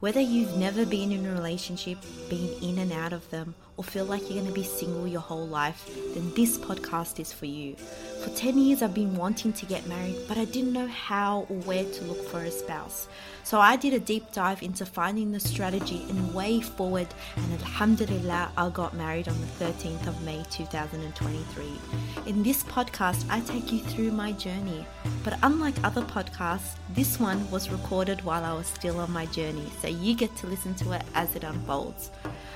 Whether you've never been in a relationship, been in and out of them, or feel like you're going to be single your whole life, then this podcast is for you. For 10 years, I've been wanting to get married, but I didn't know how or where to look for a spouse. So I did a deep dive into finding the strategy and way forward, and Alhamdulillah, I got married on the 13th of May 2023. In this podcast, I take you through my journey, but unlike other podcasts, this one was recorded while I was still on my journey, so you get to listen to it as it unfolds.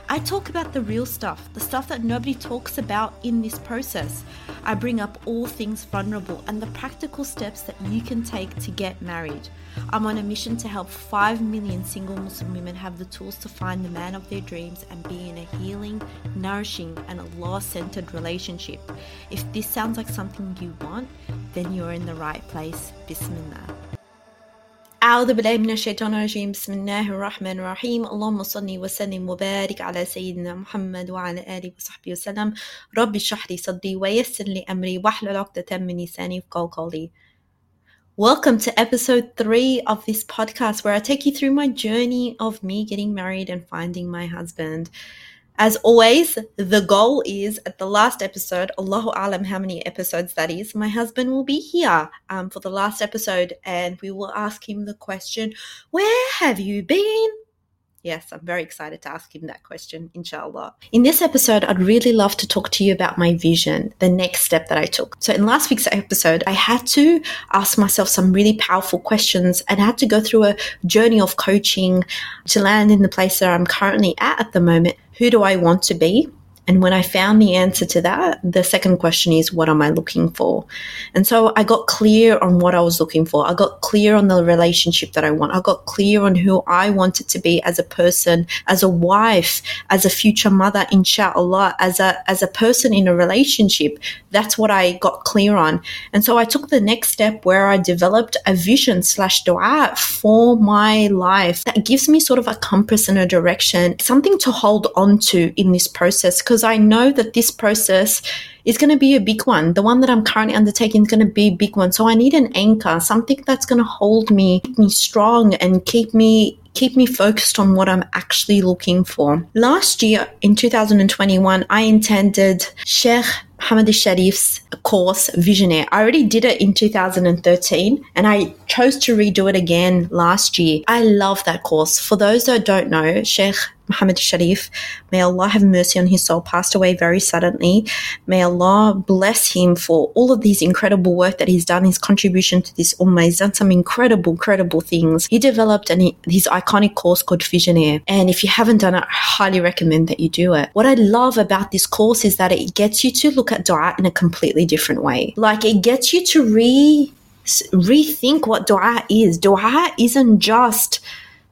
I talk about the real stuff, the stuff that nobody talks about in this process. I bring up all things vulnerable and the practical steps that you can take to get married. I'm on a mission to help 5 million single Muslim women have the tools to find the man of their dreams and be in a healing, nourishing, and Allah centered relationship. If this sounds like something you want, then you're in the right place. Bismillah. أعوذ بالله من الشيطان الرجيم بسم الله الرحمن الرحيم اللهم صل وسلم وبارك على سيدنا محمد وعلى آله وصحبه وسلم رب اشرح لي صدري ويسر لي أمري واحلل عقدة من لساني يفقهوا قولي Welcome to episode three of this podcast where I take you through my journey of me getting married and finding my husband. As always, the goal is at the last episode, Allahu Alam, how many episodes that is, my husband will be here um, for the last episode and we will ask him the question, Where have you been? Yes, I'm very excited to ask him that question, inshallah. In this episode, I'd really love to talk to you about my vision, the next step that I took. So, in last week's episode, I had to ask myself some really powerful questions and I had to go through a journey of coaching to land in the place that I'm currently at at the moment. Who do I want to be? And when I found the answer to that, the second question is, what am I looking for? And so I got clear on what I was looking for. I got clear on the relationship that I want. I got clear on who I wanted to be as a person, as a wife, as a future mother, inshallah, as a, as a person in a relationship. That's what I got clear on. And so I took the next step where I developed a vision slash dua for my life that gives me sort of a compass and a direction, something to hold on to in this process because I know that this process is going to be a big one. The one that I'm currently undertaking is going to be a big one. So I need an anchor, something that's going to hold me, keep me strong and keep me keep me focused on what I'm actually looking for. Last year in 2021, I intended Sheikh Muhammad Sharif's course Visionaire. I already did it in 2013 and I chose to redo it again last year. I love that course. For those that don't know, Sheikh Muhammad Sharif, may Allah have mercy on his soul, passed away very suddenly. May Allah bless him for all of these incredible work that he's done, his contribution to this ummah. He's done some incredible, incredible things. He developed an, his iconic course called Visionaire. And if you haven't done it, I highly recommend that you do it. What I love about this course is that it gets you to look at dua in a completely different way. Like it gets you to re rethink what dua is. Dua isn't just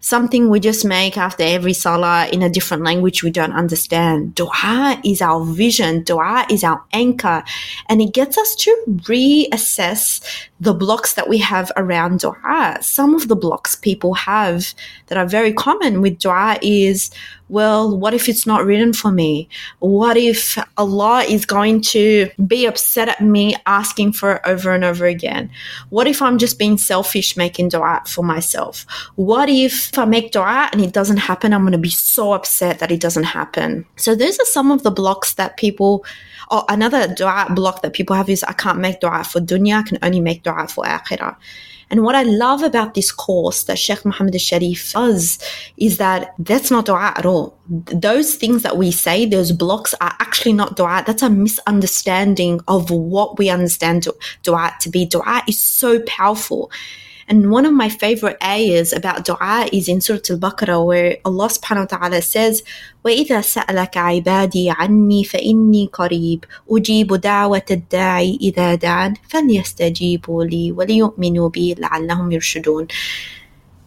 something we just make after every salah in a different language we don't understand. Dua is our vision. Dua is our anchor. And it gets us to reassess the blocks that we have around dua. Some of the blocks people have that are very common with dua is, well, what if it's not written for me? What if Allah is going to be upset at me asking for it over and over again? What if I'm just being selfish making dua for myself? What if I make dua and it doesn't happen? I'm going to be so upset that it doesn't happen. So those are some of the blocks that people Oh, another dua block that people have is I can't make dua for dunya, I can only make dua for akhirah. And what I love about this course that Sheikh Muhammad Sharif does is that that's not dua at all. Those things that we say, those blocks are actually not dua. That's a misunderstanding of what we understand dua to be. Dua is so powerful. And one of my favorite ayahs about dua is in Surah Al-Baqarah where Allah subhanahu wa ta'ala says, وإذا سألك عبادي عني فإني قريب أجيب دعوة الداعي إذا دعان فليستجيبوا لي وليؤمنوا بي لعلهم يرشدون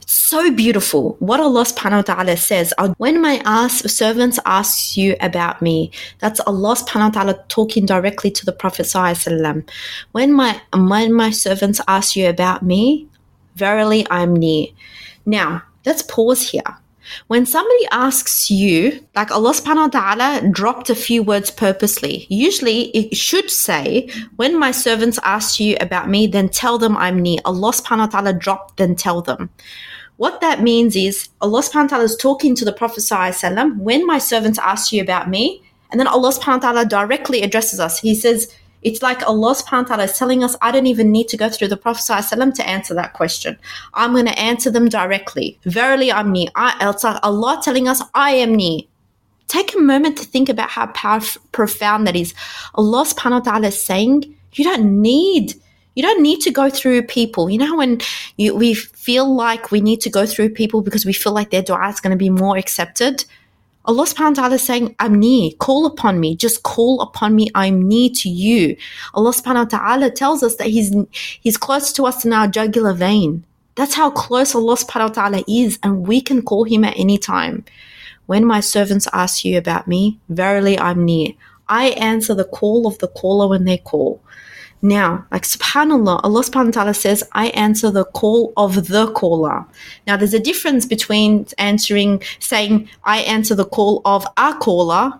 so beautiful. What Allah subhanahu wa ta'ala says, when my ask, servants ask you about me, that's Allah subhanahu wa ta'ala talking directly to the Prophet sallallahu When my, when my servants ask you about me, verily I'm near. Now, let's pause here. When somebody asks you, like Allah subhanahu wa ta'ala dropped a few words purposely. Usually it should say, when my servants ask you about me, then tell them I'm near. Allah subhanahu wa ta'ala dropped, then tell them. What that means is Allah subhanahu wa ta'ala is talking to the Prophet when my servants ask you about me, and then Allah subhanahu wa ta'ala directly addresses us. He says, it's like Allah subhanahu wa ta'ala is telling us, I don't even need to go through the Prophet to answer that question. I'm going to answer them directly. Verily, I'm near. I, it's like Allah telling us, I am near. Take a moment to think about how profound that is. Allah subhanahu wa ta'ala is saying, you don't need you don't need to go through people. You know, when you, we feel like we need to go through people because we feel like their dua is going to be more accepted. Allah subhanahu wa ta'ala is saying, I'm near, call upon me, just call upon me, I'm near to you. Allah subhanahu wa ta'ala tells us that He's He's close to us in our jugular vein. That's how close Allah subhanahu wa ta'ala is, and we can call him at any time. When my servants ask you about me, verily I'm near. I answer the call of the caller when they call. Now, like subhanAllah, Allah subhanahu wa ta'ala says, I answer the call of the caller. Now, there's a difference between answering, saying, I answer the call of a caller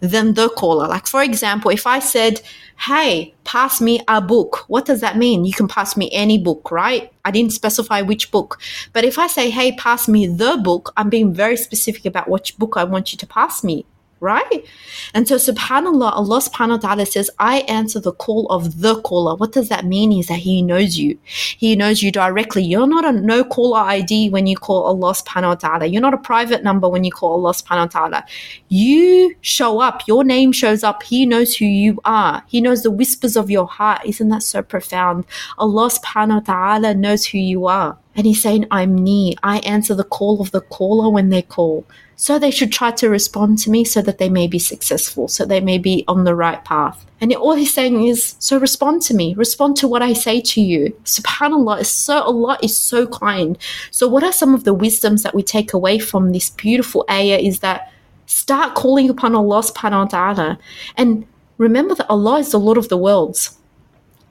than the caller. Like, for example, if I said, Hey, pass me a book, what does that mean? You can pass me any book, right? I didn't specify which book. But if I say, Hey, pass me the book, I'm being very specific about which book I want you to pass me right? And so subhanAllah, Allah subhanahu wa ta'ala says, I answer the call of the caller. What does that mean? Is that He knows you. He knows you directly. You're not a no caller ID when you call Allah subhanahu wa ta'ala. You're not a private number when you call Allah subhanahu wa ta'ala. You show up, your name shows up. He knows who you are. He knows the whispers of your heart. Isn't that so profound? Allah subhanahu wa ta'ala knows who you are. And he's saying, I'm near. I answer the call of the caller when they call. So they should try to respond to me so that they may be successful, so they may be on the right path. And all he's saying is, so respond to me, respond to what I say to you. SubhanAllah is so Allah is so kind. So what are some of the wisdoms that we take away from this beautiful ayah is that start calling upon Allah subhanahu wa ta'ala. And remember that Allah is the Lord of the worlds.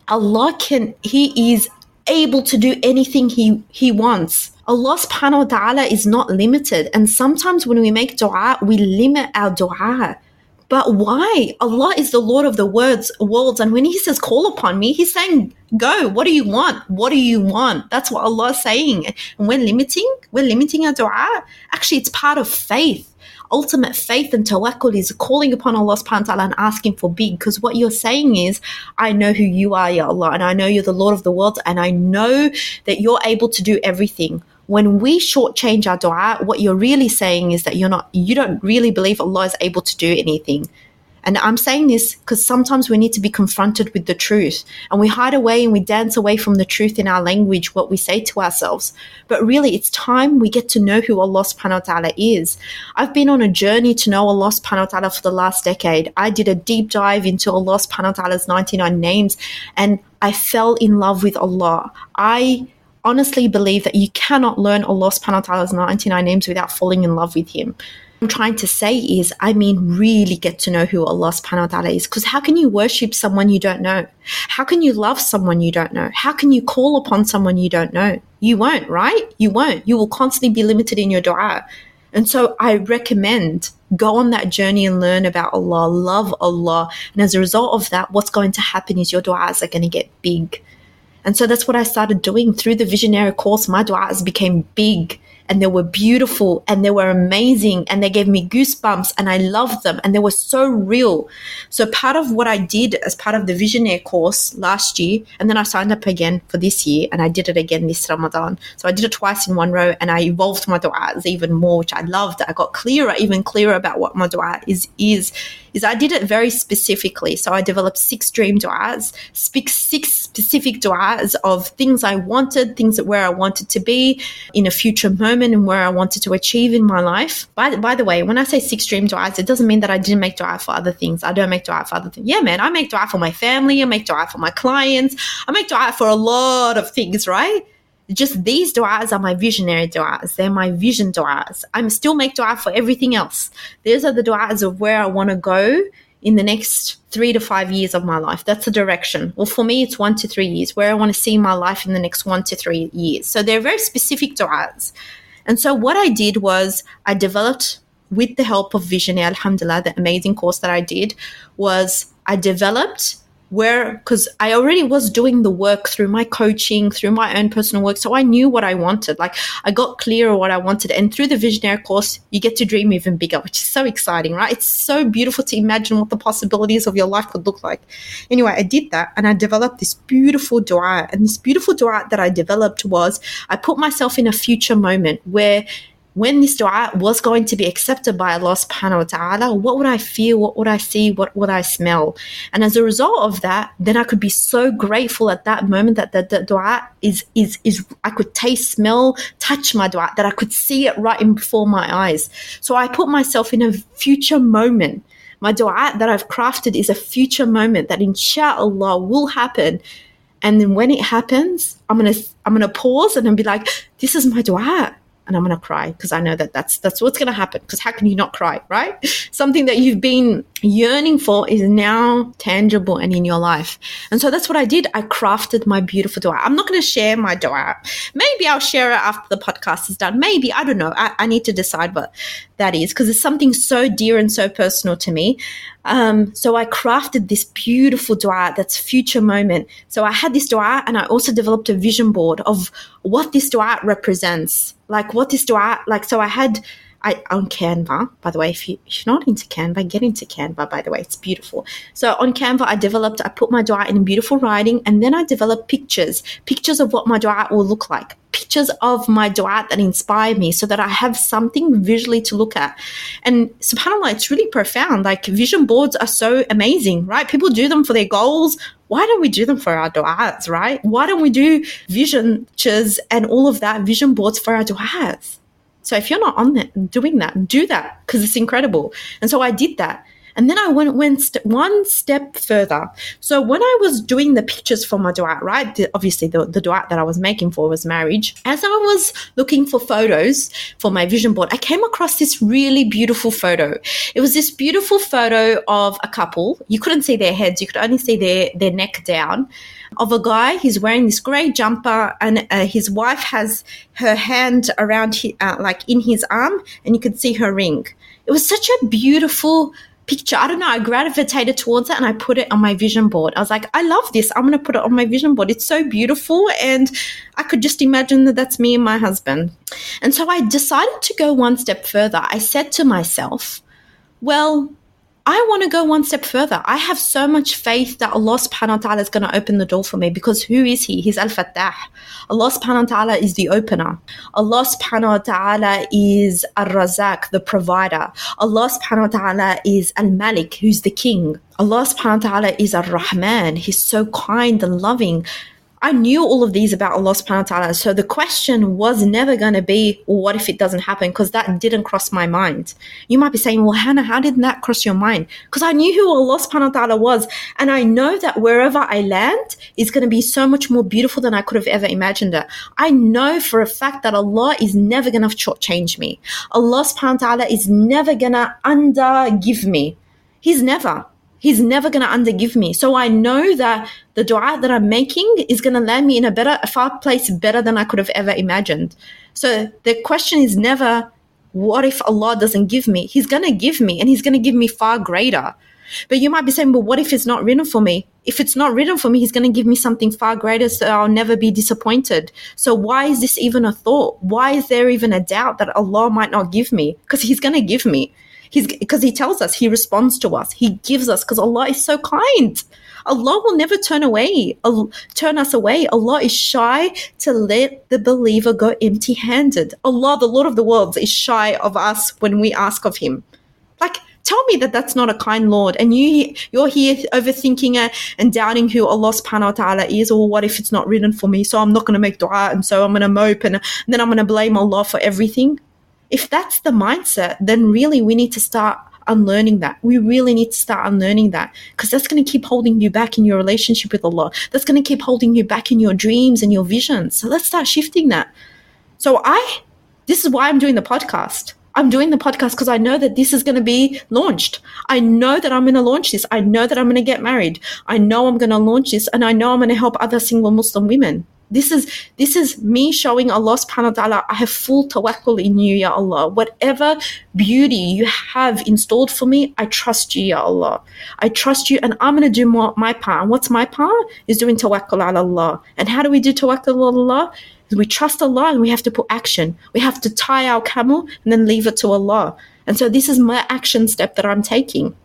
Allah can He is able to do anything He He wants. Allah subhanahu wa ta'ala is not limited. And sometimes when we make dua, we limit our dua. But why? Allah is the Lord of the words, worlds. And when He says, call upon me, He's saying, go. What do you want? What do you want? That's what Allah is saying. And we're limiting, we're limiting our dua. Actually, it's part of faith. Ultimate faith and tawakkul is calling upon Allah subhanahu wa ta'ala and asking for big. Because what you're saying is, I know who you are, Ya Allah, and I know you're the Lord of the world, and I know that you're able to do everything when we shortchange our dua, what you're really saying is that you're not, you don't really believe Allah is able to do anything. And I'm saying this because sometimes we need to be confronted with the truth and we hide away and we dance away from the truth in our language, what we say to ourselves. But really, it's time we get to know who Allah subhanahu wa ta'ala is. I've been on a journey to know Allah subhanahu wa ta'ala for the last decade. I did a deep dive into Allah subhanahu wa ta'ala's 99 names and I fell in love with Allah. I honestly believe that you cannot learn Allah subhanahu wa ta'ala's 99 names without falling in love with Him. I'm trying to say is, I mean, really get to know who Allah subhanahu wa ta'ala is. Because how can you worship someone you don't know? How can you love someone you don't know? How can you call upon someone you don't know? You won't, right? You won't. You will constantly be limited in your dua. And so I recommend go on that journey and learn about Allah, love Allah. And as a result of that, what's going to happen is your du'as are going to get big. And so that's what I started doing through the Visionaire course. My du'as became big and they were beautiful and they were amazing and they gave me goosebumps and I loved them and they were so real. So part of what I did as part of the Visionaire course last year, and then I signed up again for this year and I did it again this Ramadan. So I did it twice in one row and I evolved my du'as even more, which I loved. I got clearer, even clearer about what my du'a is, is is I did it very specifically. So I developed six dream du'as, six specific du'as of things I wanted, things that where I wanted to be in a future moment and where I wanted to achieve in my life. By, by the way, when I say six dream du'as, it doesn't mean that I didn't make du'a for other things. I don't make du'a for other things. Yeah, man, I make du'a for my family. I make du'a for my clients. I make du'a for a lot of things, right? Just these du'as are my visionary du'as. They're my vision du'as. I'm still make du'a for everything else. These are the du'as of where I want to go in the next three to five years of my life. That's the direction. Well, for me, it's one to three years, where I want to see my life in the next one to three years. So they're very specific du'as. And so what I did was I developed with the help of Visionaire, Alhamdulillah, the amazing course that I did was I developed where because I already was doing the work through my coaching, through my own personal work. So I knew what I wanted. Like I got clear what I wanted. And through the Visionaire course, you get to dream even bigger, which is so exciting, right? It's so beautiful to imagine what the possibilities of your life could look like. Anyway, I did that and I developed this beautiful dua. And this beautiful dua that I developed was I put myself in a future moment where when this dua was going to be accepted by Allah subhanahu wa ta'ala, what would I feel? What would I see? What would I smell? And as a result of that, then I could be so grateful at that moment that the, the dua is, is, is, I could taste, smell, touch my dua, that I could see it right in before my eyes. So I put myself in a future moment. My dua that I've crafted is a future moment that inshallah will happen. And then when it happens, I'm to, I'm to pause and then be like, this is my dua and I'm going to cry because I know that that's that's what's going to happen. Because how can you not cry, right? Something that you've been yearning for is now tangible and in your life. And so that's what I did. I crafted my beautiful dua. I'm not going to share my dua. Maybe I'll share it after the podcast is done. Maybe I don't know. I, I need to decide what that is because it's something so dear and so personal to me. Um, so I crafted this beautiful dua that's future moment. So I had this dua and I also developed a vision board of what this dua represents. Like what is dua, like, so I had, I, on Canva, by the way, if, you, if you're not into Canva, get into Canva, by the way, it's beautiful. So on Canva, I developed, I put my dua in beautiful writing and then I developed pictures, pictures of what my dua will look like pictures of my dua that inspire me so that I have something visually to look at. And subhanAllah, it's really profound. Like vision boards are so amazing, right? People do them for their goals. Why don't we do them for our du'as, right? Why don't we do vision and all of that vision boards for our du'as? So if you're not on that, doing that, do that because it's incredible. And so I did that. And then I went, went st- one step further. So when I was doing the pictures for my dua, right? The, obviously, the, the that I was making for was marriage. As I was looking for photos for my vision board, I came across this really beautiful photo. It was this beautiful photo of a couple. You couldn't see their heads. You could only see their, their neck down of a guy. He's wearing this grey jumper, and uh, his wife has her hand around, his, uh, like in his arm, and you could see her ring. It was such a beautiful picture. I don't know. I gravitated towards it and I put it on my vision board. I was like, I love this. I'm going to put it on my vision board. It's so beautiful. And I could just imagine that that's me and my husband. And so I decided to go one step further. I said to myself, well, I want to go one step further. I have so much faith that Allah subhanahu wa ta'ala is going to open the door for me because who is He? He's Al Fattah. Allah subhanahu wa ta'ala is the opener. Allah subhanahu wa ta'ala is Al Razak, the provider. Allah subhanahu wa ta'ala is Al Malik, who's the king. Allah subhanahu wa ta'ala is Ar Rahman. He's so kind and loving. I knew all of these about Allah subhanahu wa ta'ala. So the question was never going to be, what if it doesn't happen? Because that didn't cross my mind. You might be saying, well, Hannah, how did that cross your mind? Because I knew who Allah subhanahu wa ta'ala was. And I know that wherever I land is going to be so much more beautiful than I could have ever imagined it. I know for a fact that Allah is never going to shortchange me. Allah subhanahu wa ta'ala is never going to under give me. He's never. He's never going to undergive me. So I know that the dua that I'm making is going to land me in a better, a far place better than I could have ever imagined. So the question is never, what if Allah doesn't give me? He's going to give me and he's going to give me far greater. But you might be saying, well, what if it's not written for me? If it's not written for me, he's going to give me something far greater so I'll never be disappointed. So why is this even a thought? Why is there even a doubt that Allah might not give me? Because he's going to give me. He's because he tells us, he responds to us, he gives us because Allah is so kind. Allah will never turn away, turn us away. Allah is shy to let the believer go empty-handed. Allah, the Lord of the worlds, is shy of us when we ask of Him. Like, tell me that that's not a kind Lord, and you you're here overthinking it and doubting who Allah Subhanahu wa Taala is, or what if it's not written for me? So I'm not going to make du'a, and so I'm going to mope, and, and then I'm going to blame Allah for everything if that's the mindset, then really we need to start unlearning that. We really need to start unlearning that because that's going to keep holding you back in your relationship with Allah. That's going to keep holding you back in your dreams and your visions. So let's start shifting that. So I, this is why I'm doing the podcast. I'm doing the podcast because I know that this is going to be launched. I know that I'm going to launch this. I know that I'm going to get married. I know I'm going to launch this and I know I'm going to help other single Muslim women This is this is me showing Allah subhanahu wa ta'ala, I have full tawakkul in you, Ya Allah. Whatever beauty you have installed for me, I trust you, Ya Allah. I trust you and I'm gonna do more, my part. And what's my part? Is doing tawakkul ala Allah. And how do we do tawakkul ala Allah? We trust Allah and we have to put action. We have to tie our camel and then leave it to Allah. And so this is my action step that I'm taking.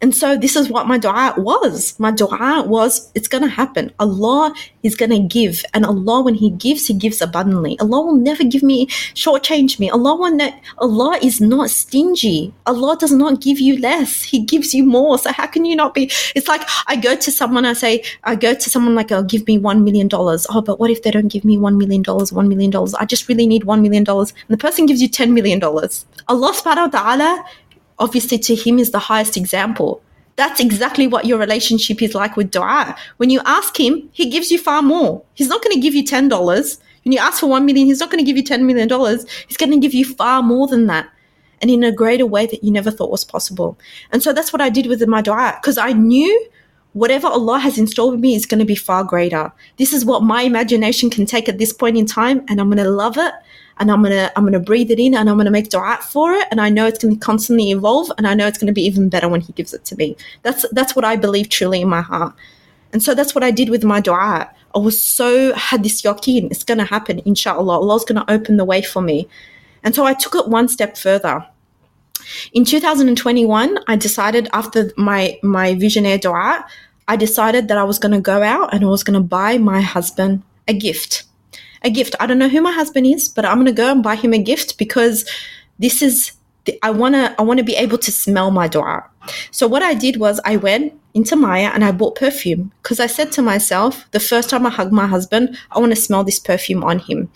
And so this is what my dua was. My dua was, it's going to happen. Allah is going to give. And Allah, when He gives, He gives abundantly. Allah will never give me, shortchange me. Allah, will ne- Allah is not stingy. Allah does not give you less. He gives you more. So how can you not be? It's like I go to someone, I say, I go to someone like, oh, give me $1 million. Oh, but what if they don't give me $1 million, $1 million? I just really need $1 million. And the person gives you $10 million. Allah subhanahu wa ta'ala obviously to him is the highest example. That's exactly what your relationship is like with dua. When you ask him, he gives you far more. He's not going to give you $10. When you ask for 1 million, he's not going to give you $10 million. He's going to give you far more than that and in a greater way that you never thought was possible. And so that's what I did with my dua because I knew whatever Allah has installed with me is going to be far greater. This is what my imagination can take at this point in time, and I'm going to love it and I'm gonna I'm gonna breathe it in and I'm gonna make dua for it and I know it's gonna constantly evolve and I know it's gonna be even better when he gives it to me. That's that's what I believe truly in my heart. And so that's what I did with my dua. I was so had this yaqeen, it's gonna happen, inshallah. Allah's gonna open the way for me. And so I took it one step further. In 2021, I decided after my my visionaire dua, I decided that I was gonna go out and I was gonna buy my husband a gift a gift. I don't know who my husband is, but I'm going to go and buy him a gift because this is the, I want to I want to be able to smell my dua. So what I did was I went into Myer and I bought perfume because I said to myself, the first time I hug my husband, I want to smell this perfume on him.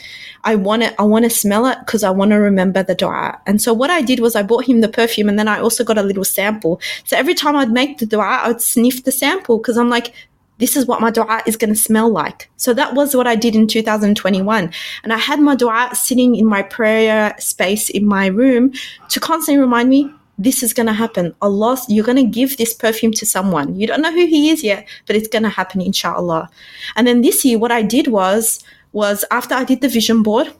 I want to I want to smell it because I want to remember the dua. And so what I did was I bought him the perfume and then I also got a little sample. So every time I'd make the dua, I would sniff the sample because I'm like, this is what my dua is going to smell like. So that was what I did in 2021. And I had my dua sitting in my prayer space in my room to constantly remind me, this is going to happen. Allah, you're going to give this perfume to someone. You don't know who he is yet, but it's going to happen, inshallah. And then this year, what I did was, was after I did the vision board,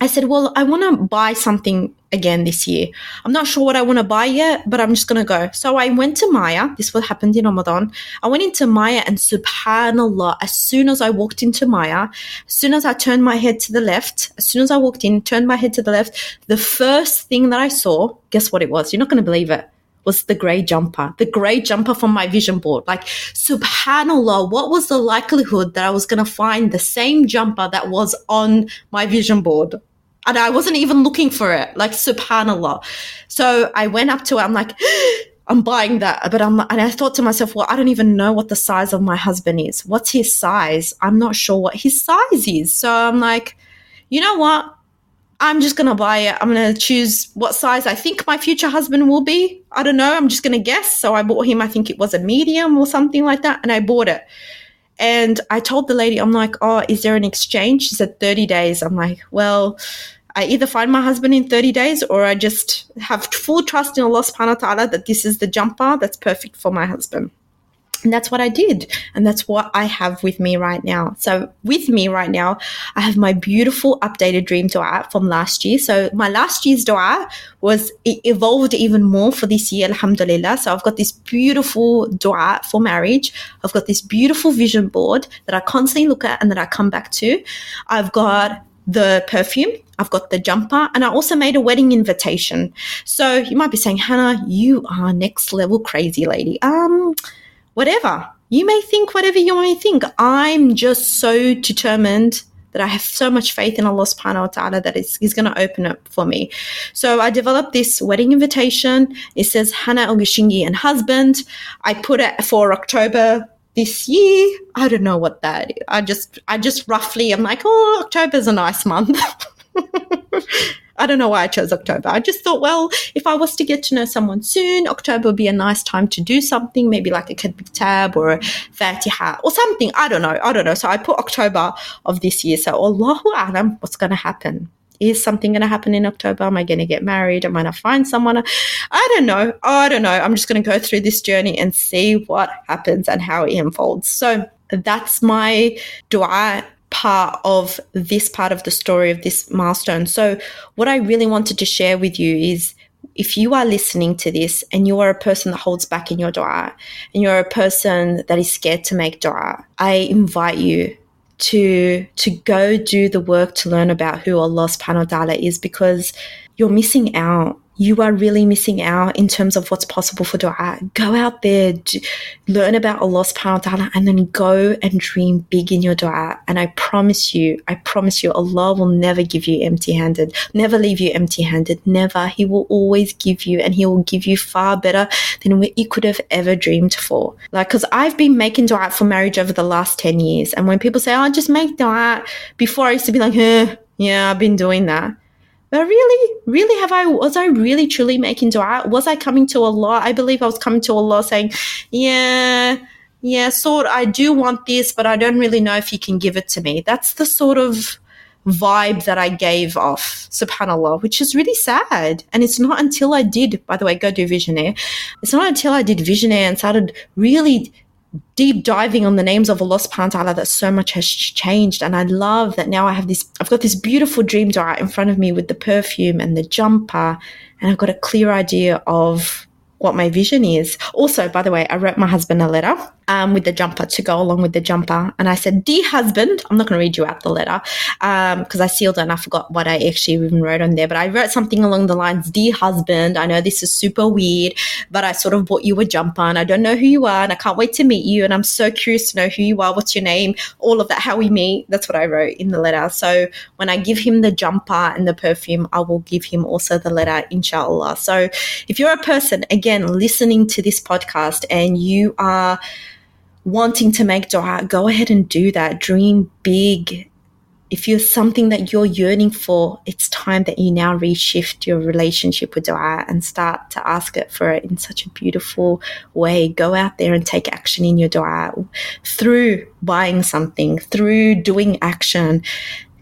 I said, well, I want to buy something again this year. I'm not sure what I want to buy yet, but I'm just going to go. So I went to Myer. This what happened in Ramadan. I went into Myer and subhanallah, as soon as I walked into Myer, as soon as I turned my head to the left, as soon as I walked in, turned my head to the left, the first thing that I saw, guess what it was? You're not going to believe it was the grey jumper, the grey jumper from my vision board. Like, subhanAllah, what was the likelihood that I was going to find the same jumper that was on my vision board? And I wasn't even looking for it. Like subhanallah. So I went up to it. I'm like, I'm buying that, but I'm and I thought to myself, well, I don't even know what the size of my husband is. What's his size? I'm not sure what his size is. So I'm like, you know what? I'm just gonna buy it. I'm gonna choose what size I think my future husband will be. I don't know. I'm just gonna guess. So I bought him. I think it was a medium or something like that, and I bought it. And I told the lady, I'm like, oh, is there an exchange? She said 30 days. I'm like, well, I either find my husband in 30 days or I just have full trust in Allah subhanahu wa ta'ala that this is the jumper that's perfect for my husband. And that's what I did. And that's what I have with me right now. So with me right now, I have my beautiful updated dream dua from last year. So my last year's dua was, evolved even more for this year, alhamdulillah. So I've got this beautiful dua for marriage. I've got this beautiful vision board that I constantly look at and that I come back to. I've got the perfume. I've got the jumper and I also made a wedding invitation. So you might be saying, Hannah, you are next level crazy lady. Um, whatever. You may think whatever you may think. I'm just so determined that I have so much faith in Allah subhanahu wa ta'ala that He's going to open it for me. So I developed this wedding invitation. It says Hannah Ogashingi and husband. I put it for October this year. I don't know what that is. I just, I just roughly, I'm like, oh, October's a nice month. I don't know why I chose October. I just thought, well, if I was to get to know someone soon, October would be a nice time to do something, maybe like a Katb Kitab or a Fatiha or something. I don't know. I don't know. So I put October of this year. So Allahu Alam, what's going to happen? Is something going to happen in October? Am I going to get married? Am I going to find someone? I don't know. I don't know. I'm just going to go through this journey and see what happens and how it unfolds. So that's my dua part of this part of the story of this milestone. So, what I really wanted to share with you is if you are listening to this and you are a person that holds back in your dua and you're a person that is scared to make dua, I invite you to to go do the work to learn about who Allah subhanahu wa ta'ala is because you're missing out you are really missing out in terms of what's possible for dua. Go out there, learn about Allah subhanahu wa ta'ala, and then go and dream big in your dua. And I promise you, I promise you, Allah will never give you empty handed, never leave you empty handed, never. He will always give you, and He will give you far better than what you could have ever dreamed for. Like, because I've been making dua for marriage over the last 10 years. And when people say, oh, just make dua, before I used to be like, eh, yeah, I've been doing that. But really, really, have I, was I really truly making dua? Was I coming to Allah? I believe I was coming to Allah saying, yeah, yeah, sort, I do want this, but I don't really know if you can give it to me. That's the sort of vibe that I gave off, subhanAllah, which is really sad. And it's not until I did, by the way, go do Visionaire. It's not until I did Visionaire and started really deep diving on the names of Allah subhanahu wa ta'ala that so much has changed. And I love that now I have this, I've got this beautiful dream dua in front of me with the perfume and the jumper, and I've got a clear idea of what my vision is. Also, by the way, I wrote my husband a letter um, with the jumper to go along with the jumper. And I said, Dear husband, I'm not going to read you out the letter because um, I sealed it and I forgot what I actually even wrote on there. But I wrote something along the lines, Dear husband, I know this is super weird, but I sort of bought you a jumper and I don't know who you are and I can't wait to meet you. And I'm so curious to know who you are, what's your name, all of that, how we meet. That's what I wrote in the letter. So when I give him the jumper and the perfume, I will give him also the letter, inshallah. So if you're a person, again, listening to this podcast and you are wanting to make dua, go ahead and do that. Dream big. If you're something that you're yearning for, it's time that you now reshift your relationship with dua and start to ask it for it in such a beautiful way. Go out there and take action in your dua through buying something, through doing action,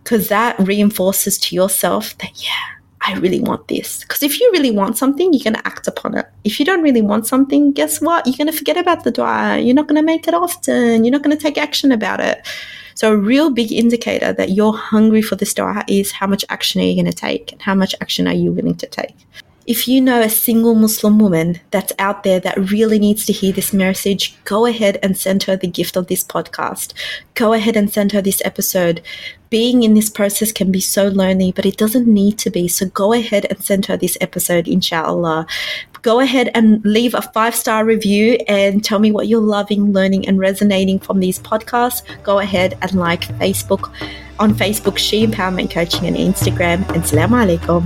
because that reinforces to yourself that, yeah, I really want this. Because if you really want something, you're going to act upon it. If you don't really want something, guess what? You're going to forget about the dua. You're not going to make it often. You're not going to take action about it. So a real big indicator that you're hungry for this dua is how much action are you going to take and how much action are you willing to take. If you know a single Muslim woman that's out there that really needs to hear this message, go ahead and send her the gift of this podcast. Go ahead and send her this episode. Being in this process can be so lonely, but it doesn't need to be. So go ahead and send her this episode, inshallah. Go ahead and leave a five star review and tell me what you're loving, learning, and resonating from these podcasts. Go ahead and like Facebook on Facebook, She Empowerment Coaching, and Instagram. And Assalamu alaikum.